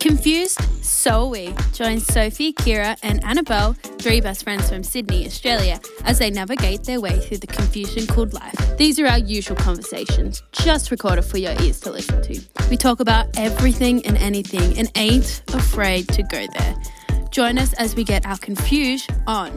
Confused? So are we. Join Sophie, Kira, and Annabelle, three best friends from Sydney, Australia, as they navigate their way through the confusion called life. These are our usual conversations, just recorded for your ears to listen to. We talk about everything and anything and ain't afraid to go there. Join us as we get our confusion on.